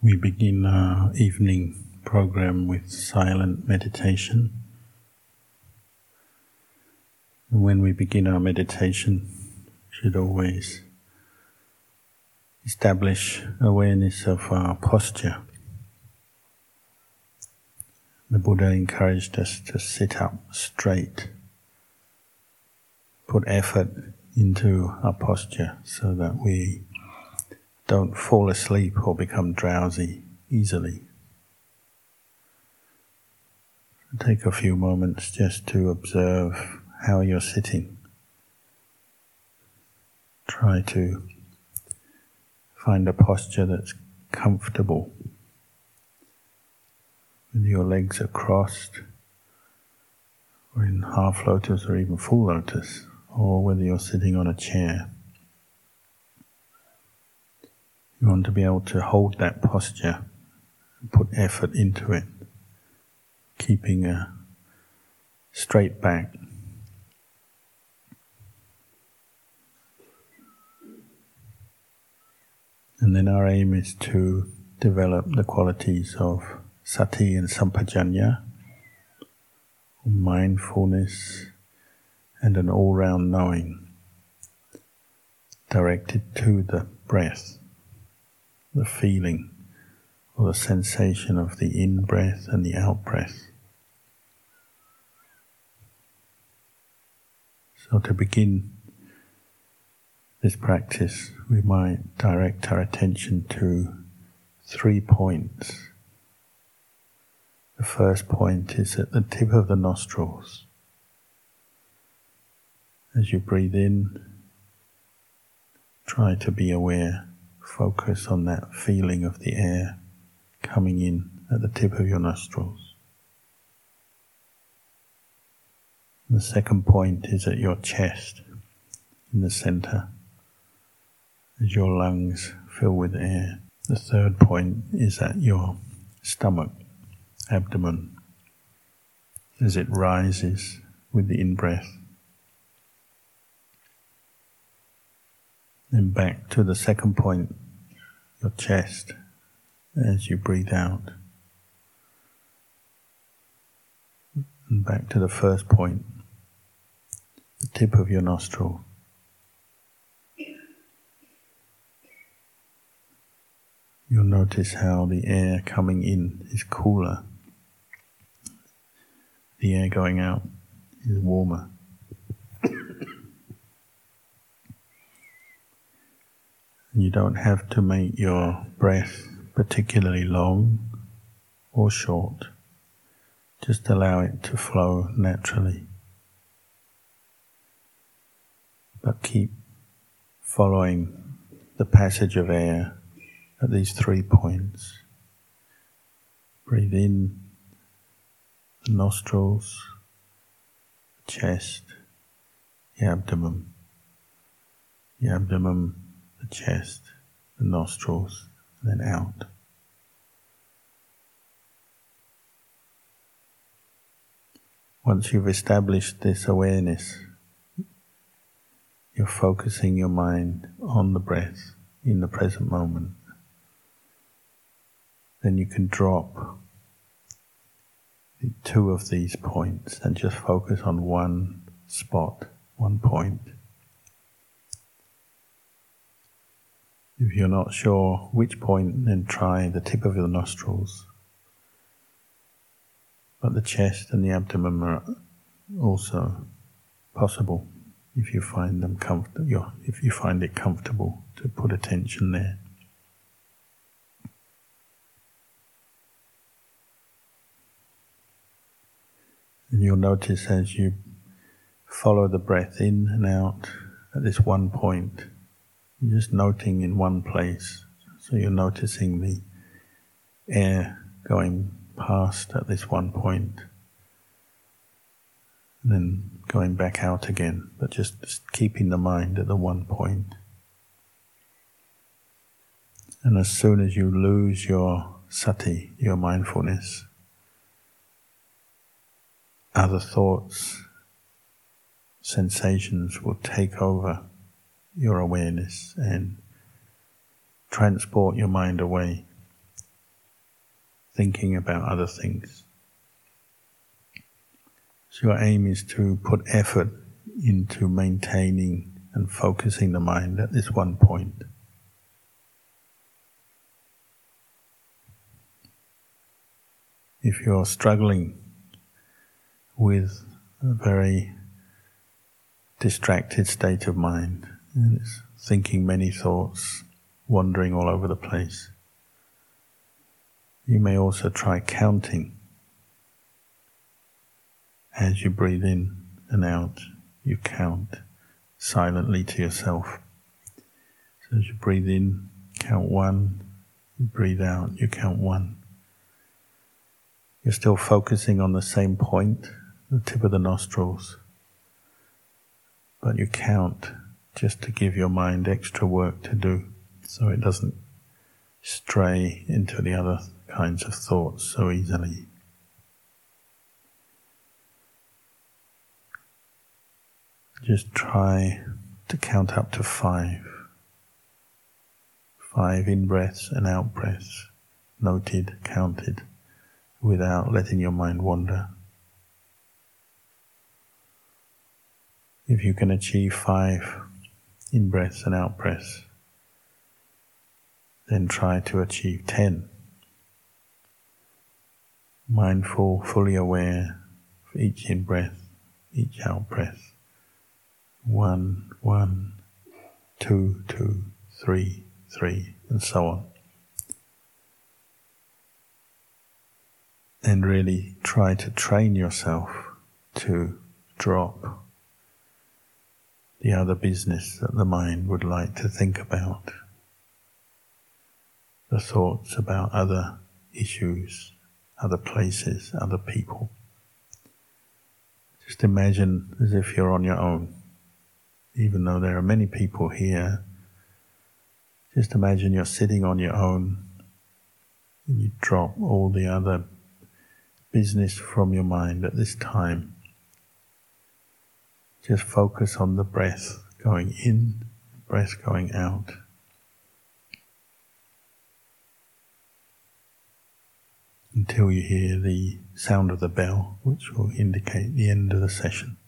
We begin our evening program with silent meditation. And when we begin our meditation, we should always establish awareness of our posture. The Buddha encouraged us to sit up straight, put effort into our posture so that we don't fall asleep or become drowsy easily. Take a few moments just to observe how you're sitting. Try to find a posture that's comfortable, with your legs are crossed, or in half lotus or even full lotus, or whether you're sitting on a chair. You want to be able to hold that posture put effort into it, keeping a straight back. And then our aim is to develop the qualities of sati and sampajanya, mindfulness, and an all round knowing directed to the breath the feeling or the sensation of the in breath and the out breath. So, to begin this practice, we might direct our attention to three points. The first point is at the tip of the nostrils. As you breathe in, try to be aware focus on that feeling of the air coming in at the tip of your nostrils. The second point is at your chest, in the center, as your lungs fill with air. The third point is at your stomach, abdomen, as it rises with the in breath. Then back to the second point, your chest, as you breathe out. And back to the first point, the tip of your nostril. You'll notice how the air coming in is cooler, the air going out is warmer. You don't have to make your breath particularly long or short. Just allow it to flow naturally. But keep following the passage of air at these three points. Breathe in the nostrils, the chest, the abdomen, the abdomen the chest, the nostrils, and then out. Once you've established this awareness, you're focusing your mind on the breath in the present moment. Then you can drop two of these points and just focus on one spot, one point. If you're not sure which point, then try the tip of your nostrils. But the chest and the abdomen are also possible if you find them comfortable. If you find it comfortable to put attention there. And you'll notice as you follow the breath in and out at this one point you're just noting in one place. So you're noticing the air going past at this one point, and then going back out again, but just, just keeping the mind at the one point. And as soon as you lose your sati, your mindfulness, other thoughts, sensations will take over your awareness and transport your mind away thinking about other things. So your aim is to put effort into maintaining and focusing the mind at this one point. If you're struggling with a very distracted state of mind, and it's thinking many thoughts, wandering all over the place, you may also try counting as you breathe in and out, you count silently to yourself. So as you breathe in, count one, you breathe out, you count one. You're still focusing on the same point, the tip of the nostrils, but you count just to give your mind extra work to do so it doesn't stray into the other kinds of thoughts so easily. Just try to count up to five. Five in breaths and out breaths, noted, counted, without letting your mind wander. If you can achieve five in breaths and out breaths, then try to achieve ten. Mindful, fully aware of each in breath, each out breath one, one, two, two, three, three, and so on. And really try to train yourself to drop the other business that the mind would like to think about, the thoughts about other issues, other places, other people. Just imagine as if you're on your own even though there are many people here, just imagine you're sitting on your own and you drop all the other business from your mind at this time. Just focus on the breath going in, breath going out. Until you hear the sound of the bell, which will indicate the end of the session.